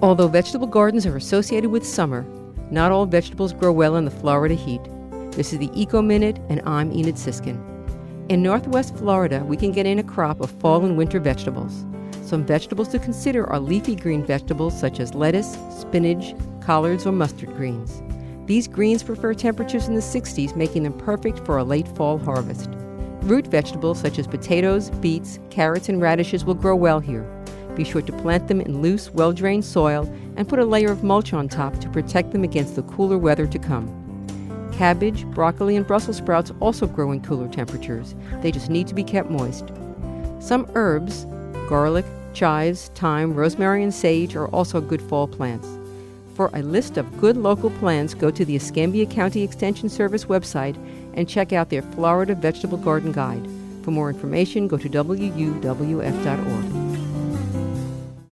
Although vegetable gardens are associated with summer, not all vegetables grow well in the Florida heat. This is the Eco Minute, and I'm Enid Sisskin. In Northwest Florida, we can get in a crop of fall and winter vegetables. Some vegetables to consider are leafy green vegetables such as lettuce, spinach, collards, or mustard greens. These greens prefer temperatures in the 60s, making them perfect for a late fall harvest. Root vegetables such as potatoes, beets, carrots, and radishes will grow well here. Be sure to plant them in loose, well drained soil and put a layer of mulch on top to protect them against the cooler weather to come. Cabbage, broccoli, and Brussels sprouts also grow in cooler temperatures. They just need to be kept moist. Some herbs, garlic, chives, thyme, rosemary, and sage, are also good fall plants. For a list of good local plants, go to the Escambia County Extension Service website and check out their Florida Vegetable Garden Guide. For more information, go to wuwf.org.